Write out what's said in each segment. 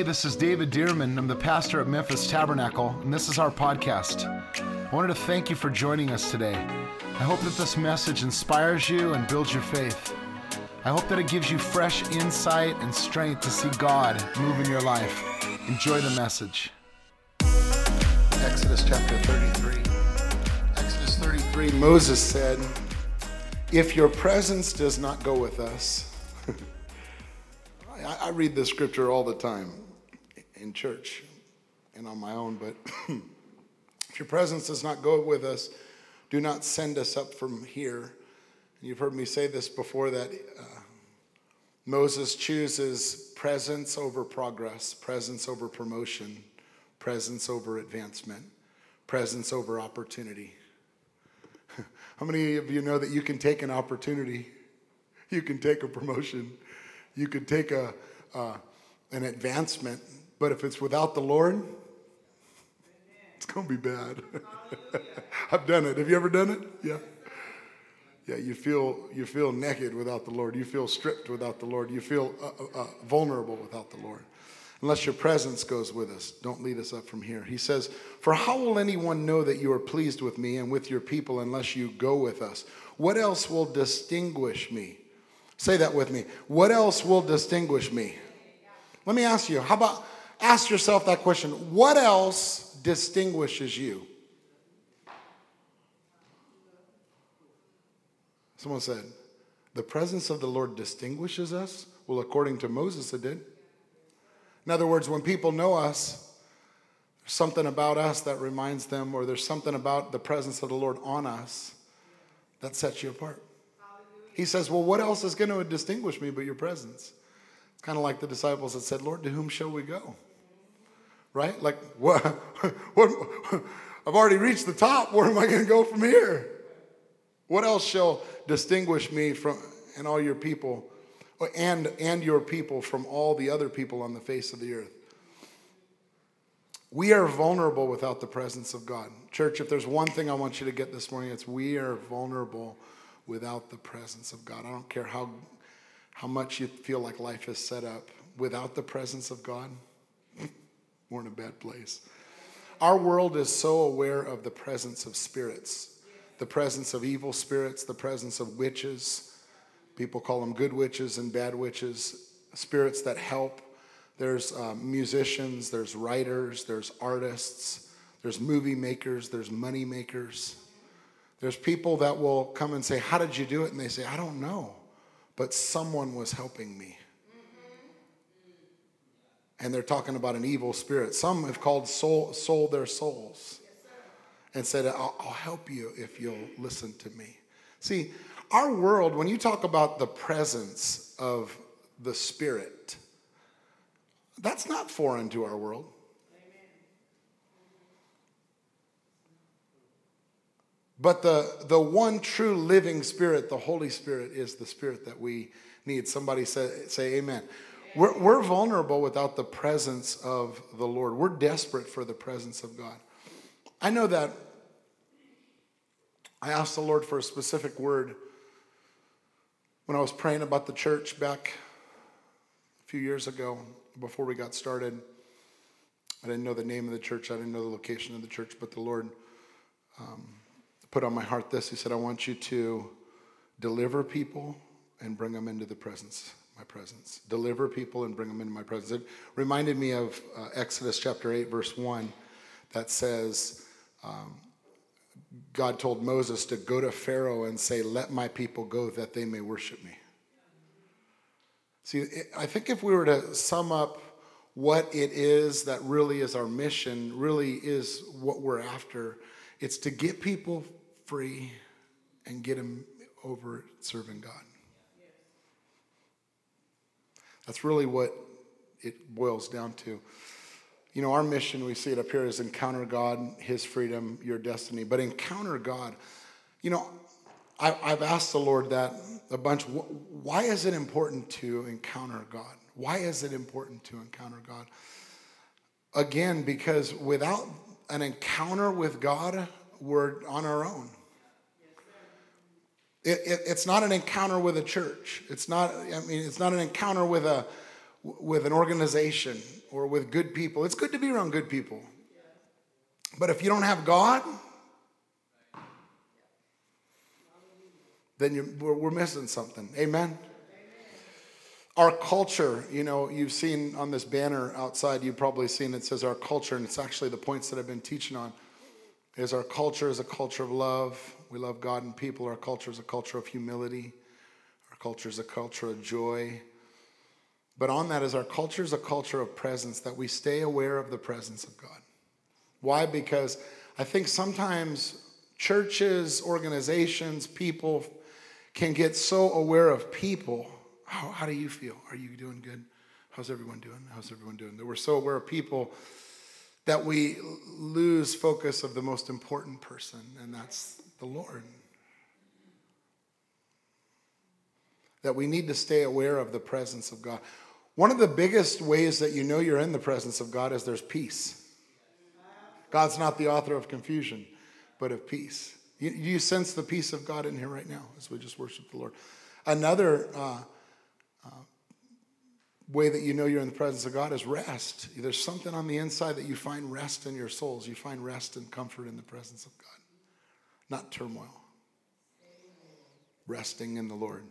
Hey, this is David Dearman. I'm the pastor at Memphis Tabernacle, and this is our podcast. I wanted to thank you for joining us today. I hope that this message inspires you and builds your faith. I hope that it gives you fresh insight and strength to see God move in your life. Enjoy the message. Exodus chapter 33. Exodus 33, Moses said, If your presence does not go with us, I, I read this scripture all the time in church and on my own, but if your presence does not go with us, do not send us up from here. And you've heard me say this before that uh, Moses chooses presence over progress, presence over promotion, presence over advancement, presence over opportunity. How many of you know that you can take an opportunity? You can take a promotion you could take a, uh, an advancement, but if it's without the Lord, it's going to be bad. I've done it. Have you ever done it? Yeah. Yeah, you feel you feel naked without the Lord. You feel stripped without the Lord. You feel uh, uh, uh, vulnerable without the Lord. Unless your presence goes with us, don't lead us up from here. He says, "For how will anyone know that you are pleased with me and with your people unless you go with us? What else will distinguish me Say that with me. What else will distinguish me? Let me ask you, how about ask yourself that question? What else distinguishes you? Someone said, the presence of the Lord distinguishes us. Well, according to Moses, it did. In other words, when people know us, there's something about us that reminds them, or there's something about the presence of the Lord on us that sets you apart. He says, Well, what else is going to distinguish me but your presence? It's kind of like the disciples that said, Lord, to whom shall we go? Right? Like, what? what I've already reached the top. Where am I going to go from here? What else shall distinguish me from and all your people and and your people from all the other people on the face of the earth? We are vulnerable without the presence of God. Church, if there's one thing I want you to get this morning, it's we are vulnerable without the presence of God. I don't care how, how much you feel like life is set up. Without the presence of God, we're in a bad place. Our world is so aware of the presence of spirits, the presence of evil spirits, the presence of witches. People call them good witches and bad witches, spirits that help. There's uh, musicians, there's writers, there's artists, there's movie makers, there's money makers. There's people that will come and say, How did you do it? And they say, I don't know, but someone was helping me. And they're talking about an evil spirit. Some have called soul, sold their souls and said, I'll, I'll help you if you'll listen to me. See, our world, when you talk about the presence of the Spirit, that's not foreign to our world. But the, the one true living spirit, the Holy Spirit, is the spirit that we need. Somebody say, say amen. We're, we're vulnerable without the presence of the Lord. We're desperate for the presence of God. I know that I asked the Lord for a specific word when I was praying about the church back a few years ago before we got started. I didn't know the name of the church, I didn't know the location of the church, but the Lord. Um, put on my heart this. He said, I want you to deliver people and bring them into the presence, my presence. Deliver people and bring them into my presence. It reminded me of uh, Exodus chapter 8, verse 1, that says, um, God told Moses to go to Pharaoh and say, Let my people go that they may worship me. See, I think if we were to sum up what it is that really is our mission, really is what we're after, it's to get people free and get them over serving God. That's really what it boils down to. You know, our mission, we see it up here, is encounter God, His freedom, your destiny. But encounter God, you know, I, have asked the Lord that a bunch. Why is it important to encounter God? Why is it important to encounter God? Again, because without an encounter with God, we're on our own. It, it, it's not an encounter with a church. It's not, I mean, it's not an encounter with a, with an organization or with good people. It's good to be around good people. But if you don't have God, then we're, we're missing something. Amen? Our culture, you know, you've seen on this banner outside, you've probably seen it says our culture, and it's actually the points that I've been teaching on. Is our culture is a culture of love. We love God and people. Our culture is a culture of humility. Our culture is a culture of joy. But on that is our culture is a culture of presence, that we stay aware of the presence of God. Why? Because I think sometimes churches, organizations, people can get so aware of people. How, how do you feel? Are you doing good? How's everyone doing? How's everyone doing? That we're so aware of people that we lose focus of the most important person, and that's the Lord. That we need to stay aware of the presence of God. One of the biggest ways that you know you're in the presence of God is there's peace. God's not the author of confusion, but of peace. You, you sense the peace of God in here right now as we just worship the Lord. Another uh, way that you know you're in the presence of God is rest. There's something on the inside that you find rest in your souls. You find rest and comfort in the presence of God, not turmoil. Resting in the Lord.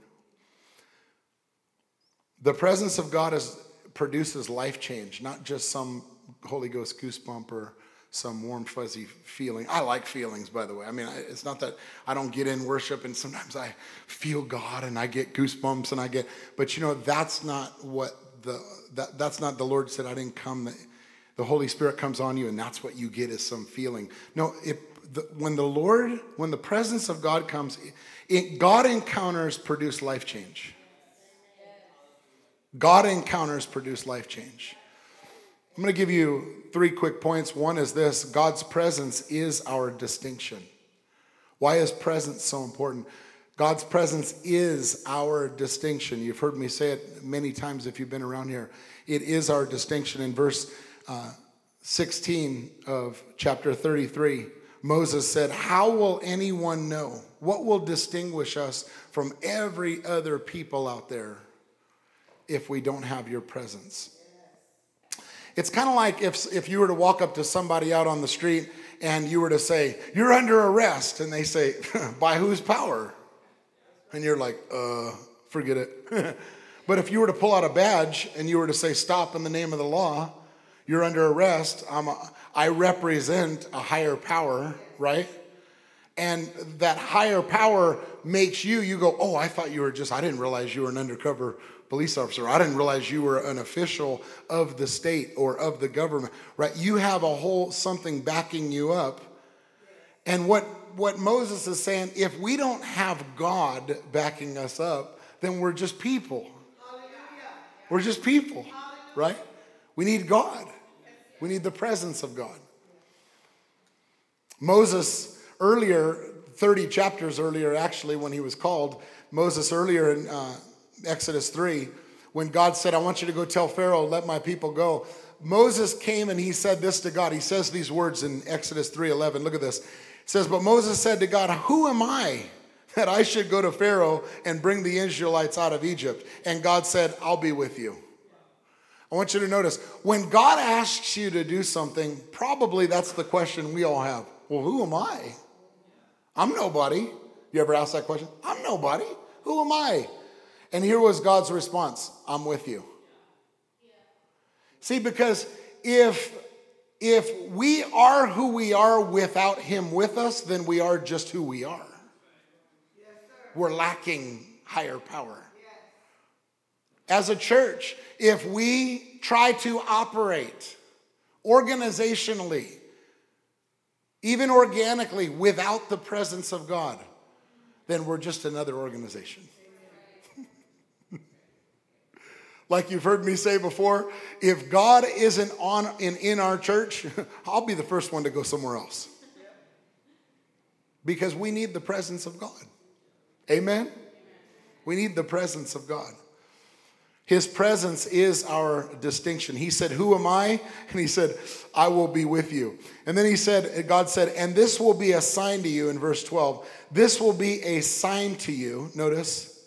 The presence of God is, produces life change, not just some Holy Ghost goosebump or some warm, fuzzy feeling. I like feelings, by the way. I mean, it's not that I don't get in worship and sometimes I feel God and I get goosebumps and I get, but you know, that's not what the, that, that's not the Lord said, I didn't come. The, the Holy Spirit comes on you and that's what you get is some feeling. No, it, the, when the Lord, when the presence of God comes, it, God encounters produce life change. God encounters produce life change. I'm going to give you three quick points. One is this God's presence is our distinction. Why is presence so important? God's presence is our distinction. You've heard me say it many times if you've been around here. It is our distinction. In verse uh, 16 of chapter 33, Moses said, How will anyone know? What will distinguish us from every other people out there if we don't have your presence? It's kind of like if, if you were to walk up to somebody out on the street and you were to say, You're under arrest. And they say, By whose power? And you're like, Uh, forget it. but if you were to pull out a badge and you were to say, Stop in the name of the law, you're under arrest. I'm a, I represent a higher power, right? And that higher power makes you, you go, Oh, I thought you were just, I didn't realize you were an undercover police officer. I didn't realize you were an official of the state or of the government, right? You have a whole something backing you up. And what, what Moses is saying, if we don't have God backing us up, then we're just people. We're just people, right? We need God. We need the presence of God. Moses, earlier, 30 chapters earlier, actually, when he was called, Moses earlier in uh, Exodus 3, when God said, I want you to go tell Pharaoh, let my people go. Moses came and he said this to God. He says these words in Exodus 3:11. Look at this. Says, But Moses said to God, Who am I that I should go to Pharaoh and bring the Israelites out of Egypt? And God said, I'll be with you. I want you to notice when God asks you to do something, probably that's the question we all have. Well, who am I? I'm nobody. You ever ask that question? I'm nobody. Who am I? And here was God's response I'm with you. See, because if if we are who we are without him with us, then we are just who we are. We're lacking higher power. As a church, if we try to operate organizationally, even organically, without the presence of God, then we're just another organization. Like you've heard me say before, if God isn't on in, in our church, I'll be the first one to go somewhere else. Because we need the presence of God. Amen? We need the presence of God. His presence is our distinction. He said, Who am I? And he said, I will be with you. And then he said, God said, And this will be a sign to you in verse 12. This will be a sign to you, notice,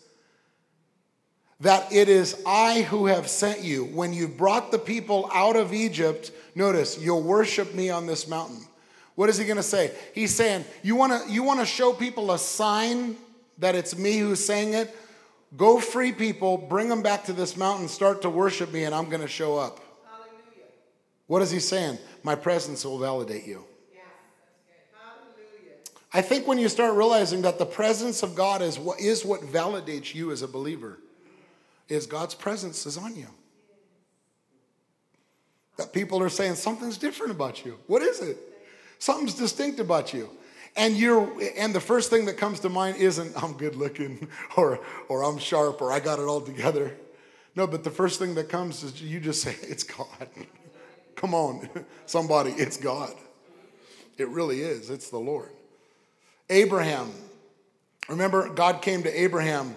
that it is I who have sent you. When you brought the people out of Egypt, notice, you'll worship me on this mountain. What is he going to say? He's saying, You want to you want to show people a sign that it's me who's saying it? Go free people, bring them back to this mountain, start to worship me, and I'm going to show up. Hallelujah. What is he saying? My presence will validate you. I think when you start realizing that the presence of God is what, is what validates you as a believer, is God's presence is on you. That people are saying something's different about you. What is it? Something's distinct about you. And you're and the first thing that comes to mind isn't I'm good looking or or I'm sharp or I got it all together. No, but the first thing that comes is you just say, It's God. Come on, somebody, it's God. It really is. It's the Lord. Abraham. Remember, God came to Abraham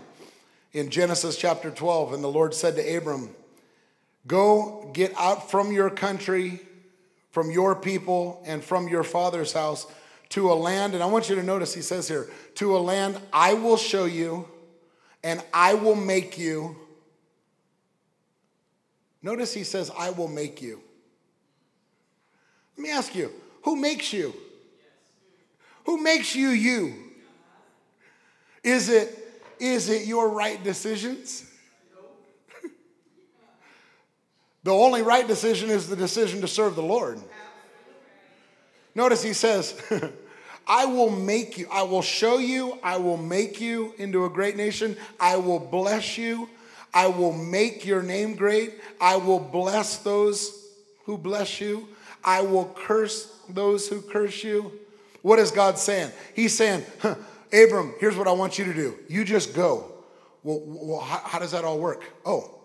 in Genesis chapter 12, and the Lord said to Abram, Go get out from your country, from your people, and from your father's house to a land. And I want you to notice, he says here, to a land I will show you, and I will make you. Notice he says, I will make you. Let me ask you, who makes you? Who makes you you? Is it, is it your right decisions? the only right decision is the decision to serve the Lord. Notice he says, I will make you, I will show you, I will make you into a great nation, I will bless you, I will make your name great, I will bless those who bless you, I will curse those who curse you. What is God saying? He's saying, Abram, here's what I want you to do. You just go. Well, well how, how does that all work? Oh,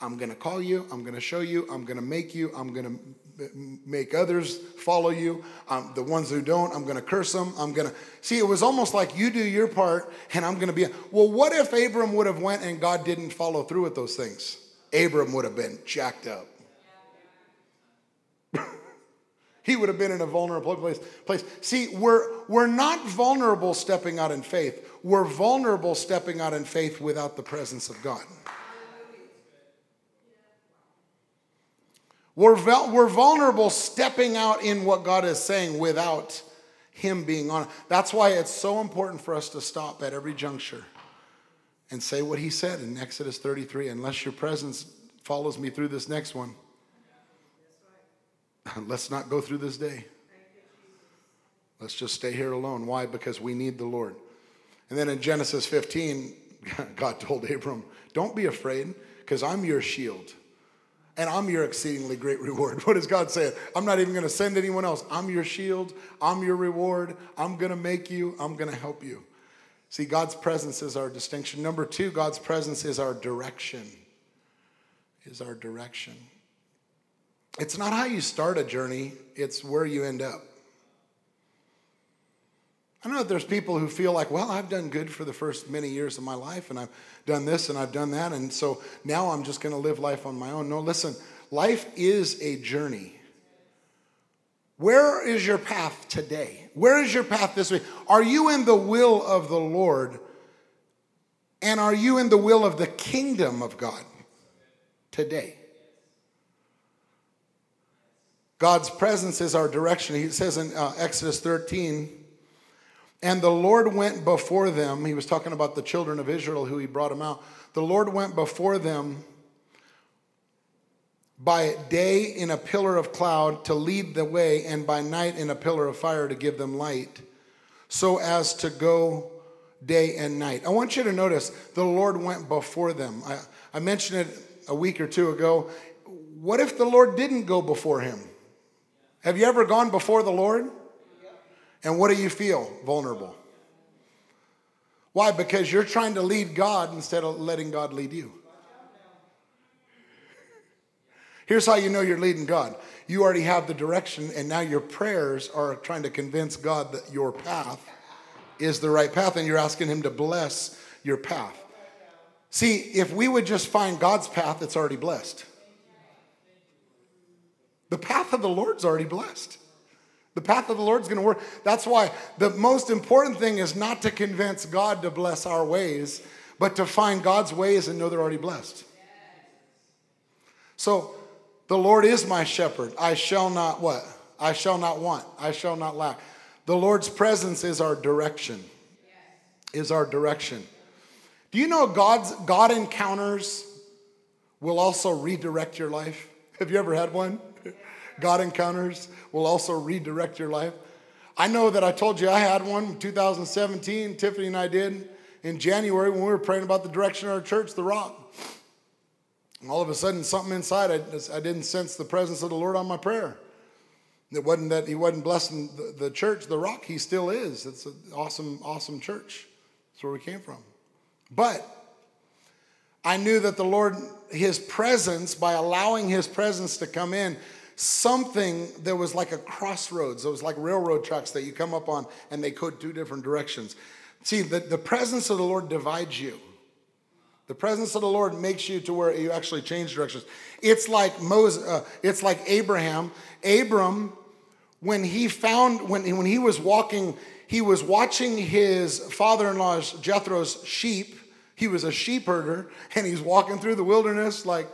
I'm going to call you. I'm going to show you. I'm going to make you. I'm going to make others follow you. Um, the ones who don't, I'm going to curse them. I'm going to see. It was almost like you do your part, and I'm going to be. Well, what if Abram would have went and God didn't follow through with those things? Abram would have been jacked up. He would have been in a vulnerable place. place. See, we're, we're not vulnerable stepping out in faith. We're vulnerable stepping out in faith without the presence of God. We're, we're vulnerable stepping out in what God is saying without Him being on. That's why it's so important for us to stop at every juncture and say what He said in Exodus 33 unless your presence follows me through this next one. Let's not go through this day. Let's just stay here alone. Why? Because we need the Lord. And then in Genesis 15, God told Abram, Don't be afraid, because I'm your shield and I'm your exceedingly great reward. What is God saying? I'm not even going to send anyone else. I'm your shield. I'm your reward. I'm going to make you. I'm going to help you. See, God's presence is our distinction. Number two, God's presence is our direction. Is our direction. It's not how you start a journey, it's where you end up. I know that there's people who feel like, well, I've done good for the first many years of my life, and I've done this and I've done that, and so now I'm just going to live life on my own. No, listen, life is a journey. Where is your path today? Where is your path this week? Are you in the will of the Lord? And are you in the will of the kingdom of God today? God's presence is our direction. He says in uh, Exodus 13, and the Lord went before them. He was talking about the children of Israel who he brought them out. The Lord went before them by day in a pillar of cloud to lead the way, and by night in a pillar of fire to give them light, so as to go day and night. I want you to notice the Lord went before them. I, I mentioned it a week or two ago. What if the Lord didn't go before him? Have you ever gone before the Lord? And what do you feel? Vulnerable. Why? Because you're trying to lead God instead of letting God lead you. Here's how you know you're leading God. You already have the direction, and now your prayers are trying to convince God that your path is the right path, and you're asking Him to bless your path. See, if we would just find God's path, it's already blessed. The path of the Lord's already blessed. The path of the Lord's going to work. That's why the most important thing is not to convince God to bless our ways, but to find God's ways and know they're already blessed. So the Lord is my shepherd. I shall not what? I shall not want. I shall not lack. The Lord's presence is our direction. Is our direction. Do you know God's God encounters will also redirect your life? Have you ever had one? God encounters will also redirect your life. I know that I told you I had one in 2017. Tiffany and I did in January when we were praying about the direction of our church, the rock. And all of a sudden, something inside, I, I didn't sense the presence of the Lord on my prayer. It wasn't that he wasn't blessing the, the church, the rock, he still is. It's an awesome, awesome church. That's where we came from. But I knew that the Lord, his presence, by allowing his presence to come in, something that was like a crossroads. It was like railroad tracks that you come up on and they go two different directions. See, the, the presence of the Lord divides you. The presence of the Lord makes you to where you actually change directions. It's like Moses, uh, it's like Abraham. Abram, when he found, when, when he was walking, he was watching his father-in-law's Jethro's sheep. He was a sheep herder, and he's walking through the wilderness like,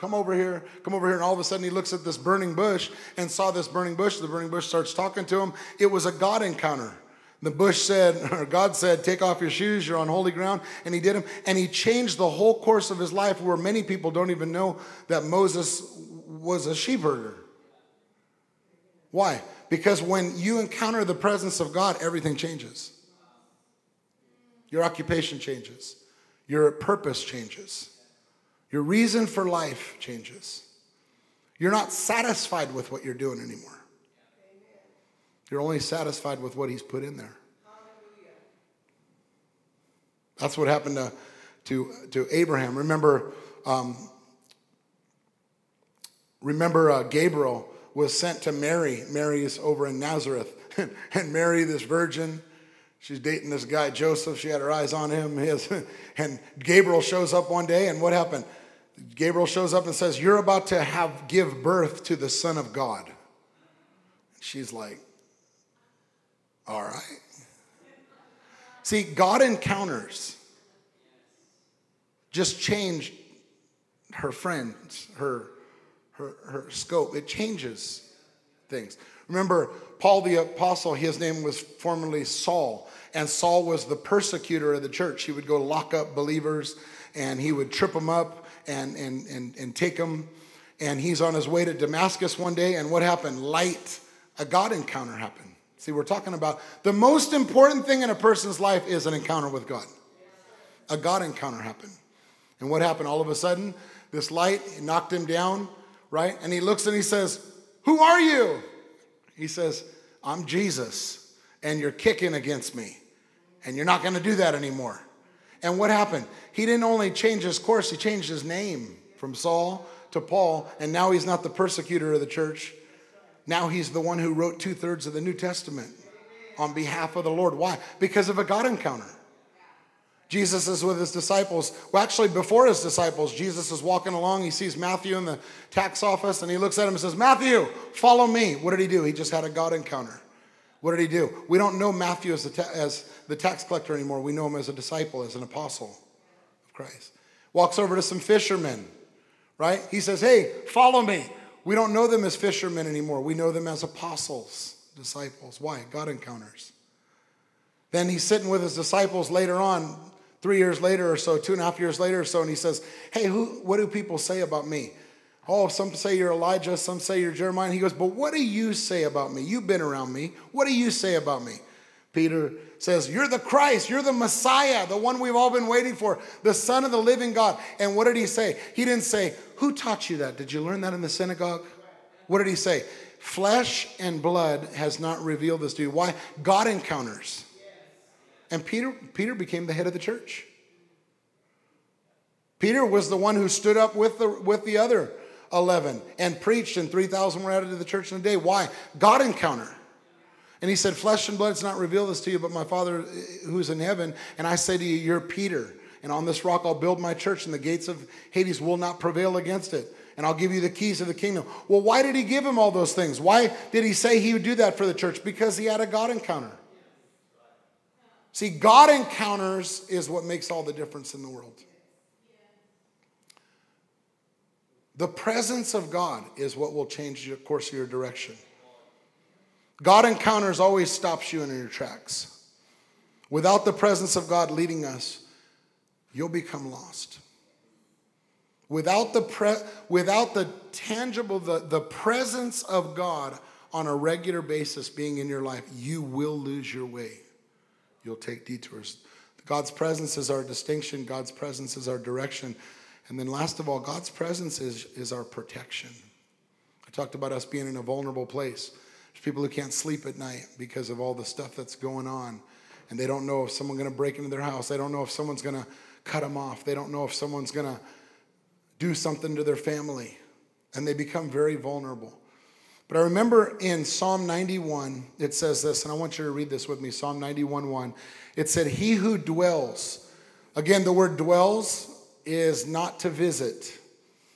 come over here, come over here. And all of a sudden he looks at this burning bush and saw this burning bush. The burning bush starts talking to him. It was a God encounter. The bush said, or God said, take off your shoes, you're on holy ground. And he did them. And he changed the whole course of his life where many people don't even know that Moses was a sheep herder. Why? Because when you encounter the presence of God, everything changes. Your occupation changes, your purpose changes, your reason for life changes. You're not satisfied with what you're doing anymore. You're only satisfied with what He's put in there. That's what happened to, to, to Abraham. Remember, um, remember uh, Gabriel was sent to Mary. Mary is over in Nazareth. and Mary, this virgin, she's dating this guy, Joseph. She had her eyes on him. His, and Gabriel shows up one day, and what happened? Gabriel shows up and says, You're about to have give birth to the Son of God. She's like, All right. See, God encounters just changed her friends, her her, her scope. It changes things. Remember, Paul the apostle, his name was formerly Saul, and Saul was the persecutor of the church. He would go lock up believers and he would trip them up and, and, and, and take them. And he's on his way to Damascus one day, and what happened? Light, a God encounter happened. See, we're talking about the most important thing in a person's life is an encounter with God. A God encounter happened. And what happened? All of a sudden, this light knocked him down right? And he looks and he says, Who are you? He says, I'm Jesus, and you're kicking against me, and you're not going to do that anymore. And what happened? He didn't only change his course, he changed his name from Saul to Paul, and now he's not the persecutor of the church. Now he's the one who wrote two thirds of the New Testament on behalf of the Lord. Why? Because of a God encounter. Jesus is with his disciples. Well, actually, before his disciples, Jesus is walking along. He sees Matthew in the tax office and he looks at him and says, Matthew, follow me. What did he do? He just had a God encounter. What did he do? We don't know Matthew as the, ta- as the tax collector anymore. We know him as a disciple, as an apostle of Christ. Walks over to some fishermen, right? He says, Hey, follow me. We don't know them as fishermen anymore. We know them as apostles, disciples. Why? God encounters. Then he's sitting with his disciples later on, three years later or so, two and a half years later or so, and he says, Hey, who, what do people say about me? Oh, some say you're Elijah, some say you're Jeremiah. And he goes, But what do you say about me? You've been around me. What do you say about me? Peter says, You're the Christ, you're the Messiah, the one we've all been waiting for, the Son of the living God. And what did he say? He didn't say, Who taught you that? Did you learn that in the synagogue? What did he say? Flesh and blood has not revealed this to you. Why? God encounters. And Peter, Peter became the head of the church. Peter was the one who stood up with the, with the other 11 and preached, and 3,000 were added to the church in a day. Why? God encounter. And he said, Flesh and blood has not revealed this to you, but my Father eh, who's in heaven. And I say to you, You're Peter. And on this rock I'll build my church, and the gates of Hades will not prevail against it. And I'll give you the keys of the kingdom. Well, why did he give him all those things? Why did he say he would do that for the church? Because he had a God encounter. See, God encounters is what makes all the difference in the world. The presence of God is what will change the course of your direction. God encounters always stops you in your tracks. Without the presence of God leading us, you'll become lost. Without the, pre- without the tangible, the, the presence of God on a regular basis being in your life, you will lose your way. You'll take detours. God's presence is our distinction, God's presence is our direction. And then, last of all, God's presence is, is our protection. I talked about us being in a vulnerable place. There's people who can't sleep at night because of all the stuff that's going on. And they don't know if someone's going to break into their house. They don't know if someone's going to cut them off. They don't know if someone's going to do something to their family. And they become very vulnerable. But I remember in Psalm 91, it says this, and I want you to read this with me Psalm 91 1. It said, He who dwells, again, the word dwells is not to visit.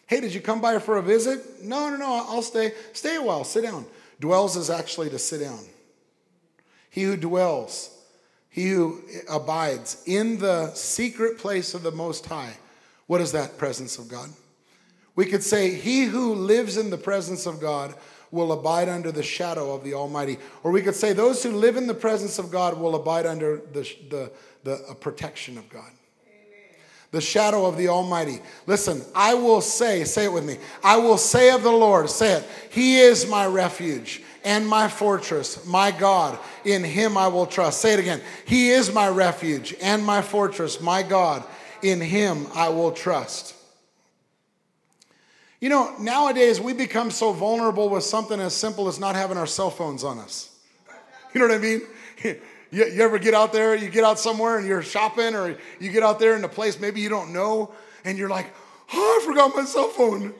Hey, did you come by for a visit? No, no, no, I'll stay. Stay a while, sit down. Dwells is actually to sit down. He who dwells, he who abides in the secret place of the Most High. What is that presence of God? We could say, He who lives in the presence of God will abide under the shadow of the Almighty. Or we could say, Those who live in the presence of God will abide under the, the, the protection of God. The shadow of the Almighty. Listen, I will say, say it with me. I will say of the Lord, say it, He is my refuge and my fortress, my God. In Him I will trust. Say it again. He is my refuge and my fortress, my God. In Him I will trust. You know, nowadays we become so vulnerable with something as simple as not having our cell phones on us. You know what I mean? You, you, ever get out there, you get out somewhere and you're shopping, or you get out there in a place maybe you don't know, and you're like, oh, I forgot my cell phone.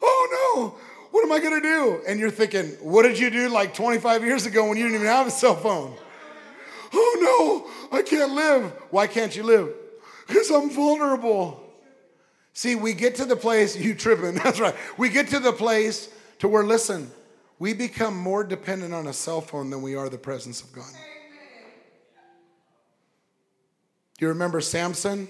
Oh no, what am I gonna do? And you're thinking, what did you do like 25 years ago when you didn't even have a cell phone? Oh no, I can't live. Why can't you live? Because I'm vulnerable. See, we get to the place, you tripping, that's right. We get to the place to where, listen, we become more dependent on a cell phone than we are the presence of God. Do you remember Samson?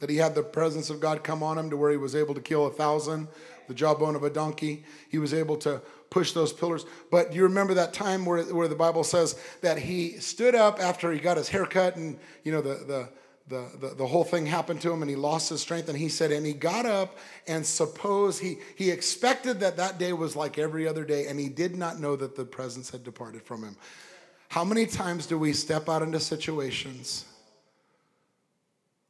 That he had the presence of God come on him to where he was able to kill a thousand, the jawbone of a donkey. He was able to push those pillars. But do you remember that time where, where the Bible says that he stood up after he got his haircut and, you know, the, the, the, the, whole thing happened to him and he lost his strength and he said and he got up and suppose he he expected that that day was like every other day and he did not know that the presence had departed from him. How many times do we step out into situations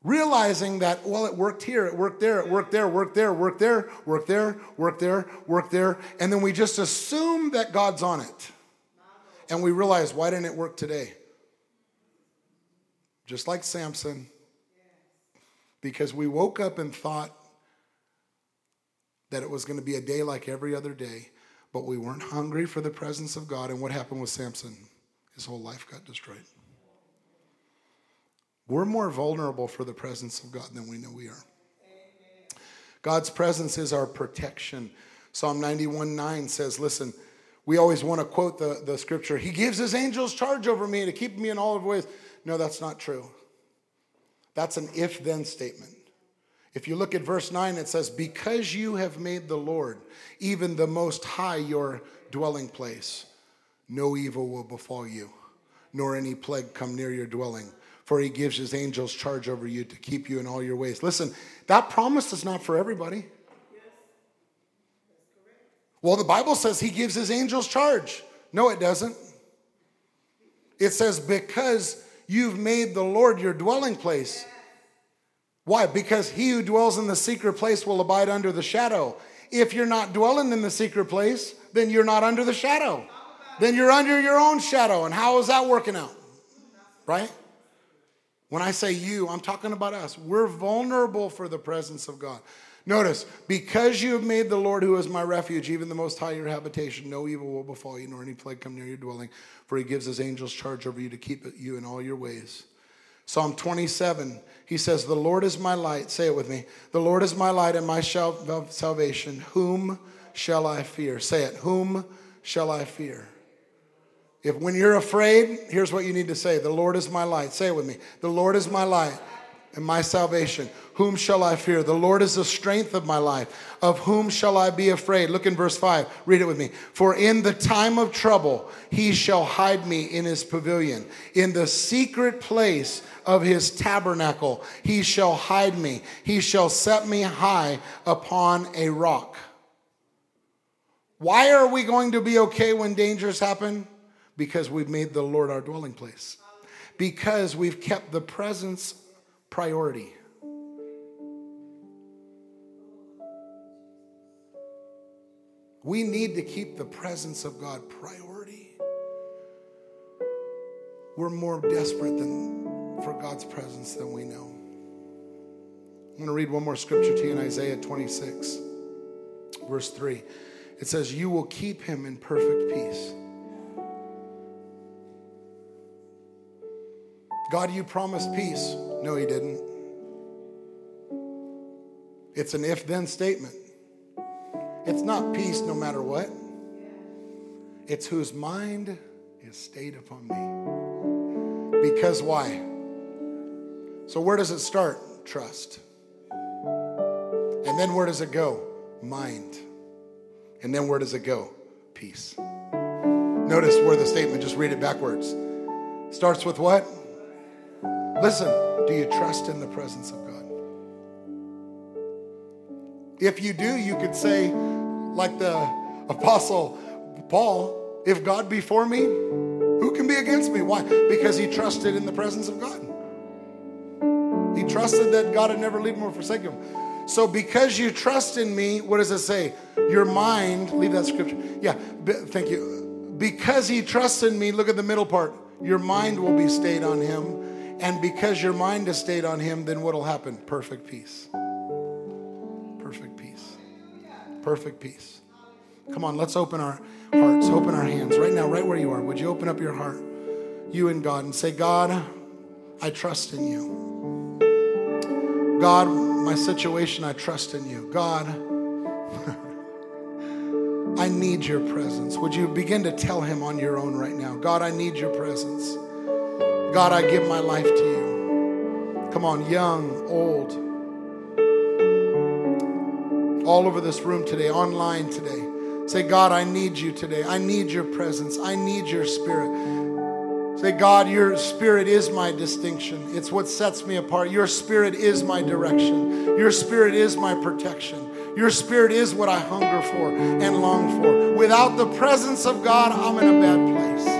realizing that well it worked here it worked there it worked there worked there worked there worked there worked there worked there and then we just assume that god's on it. And we realize why didn't it work today just like Samson, because we woke up and thought that it was going to be a day like every other day, but we weren't hungry for the presence of God. And what happened with Samson? His whole life got destroyed. We're more vulnerable for the presence of God than we know we are. God's presence is our protection. Psalm 91 9 says, Listen, we always want to quote the, the scripture, He gives His angels charge over me to keep me in all of ways. No, that's not true. That's an if then statement. If you look at verse 9, it says, Because you have made the Lord, even the Most High, your dwelling place, no evil will befall you, nor any plague come near your dwelling. For he gives his angels charge over you to keep you in all your ways. Listen, that promise is not for everybody. Well, the Bible says he gives his angels charge. No, it doesn't. It says, Because You've made the Lord your dwelling place. Why? Because he who dwells in the secret place will abide under the shadow. If you're not dwelling in the secret place, then you're not under the shadow. Then you're under your own shadow. And how is that working out? Right? When I say you, I'm talking about us. We're vulnerable for the presence of God. Notice, because you have made the Lord, who is my refuge, even the most high your habitation, no evil will befall you, nor any plague come near your dwelling, for he gives his angels charge over you to keep you in all your ways. Psalm 27, he says, The Lord is my light. Say it with me. The Lord is my light and my salvation. Whom shall I fear? Say it. Whom shall I fear? If when you're afraid, here's what you need to say The Lord is my light. Say it with me. The Lord is my light and my salvation. Whom shall I fear? The Lord is the strength of my life. Of whom shall I be afraid? Look in verse 5. Read it with me. For in the time of trouble, he shall hide me in his pavilion. In the secret place of his tabernacle, he shall hide me. He shall set me high upon a rock. Why are we going to be okay when dangers happen? Because we've made the Lord our dwelling place. Because we've kept the presence priority. We need to keep the presence of God priority. We're more desperate than for God's presence than we know. I'm going to read one more scripture to you in Isaiah 26, verse 3. It says, You will keep him in perfect peace. God, you promised peace. No, he didn't. It's an if then statement. It's not peace no matter what, it's whose mind is stayed upon me. Because why? So, where does it start? Trust. And then where does it go? Mind. And then where does it go? Peace. Notice where the statement, just read it backwards. Starts with what? Listen, do you trust in the presence of God? If you do, you could say, like the apostle Paul, if God be for me, who can be against me? Why? Because he trusted in the presence of God. He trusted that God would never leave him or forsake him. So, because you trust in me, what does it say? Your mind, leave that scripture. Yeah, thank you. Because he trusts in me, look at the middle part. Your mind will be stayed on him. And because your mind is stayed on him, then what will happen? Perfect peace. Perfect peace. Perfect peace. Come on, let's open our hearts, open our hands right now, right where you are. Would you open up your heart, you and God, and say, God, I trust in you. God, my situation, I trust in you. God, I need your presence. Would you begin to tell him on your own right now? God, I need your presence. God, I give my life to you. Come on, young, old, all over this room today, online today. Say, God, I need you today. I need your presence. I need your spirit. Say, God, your spirit is my distinction. It's what sets me apart. Your spirit is my direction. Your spirit is my protection. Your spirit is what I hunger for and long for. Without the presence of God, I'm in a bad place.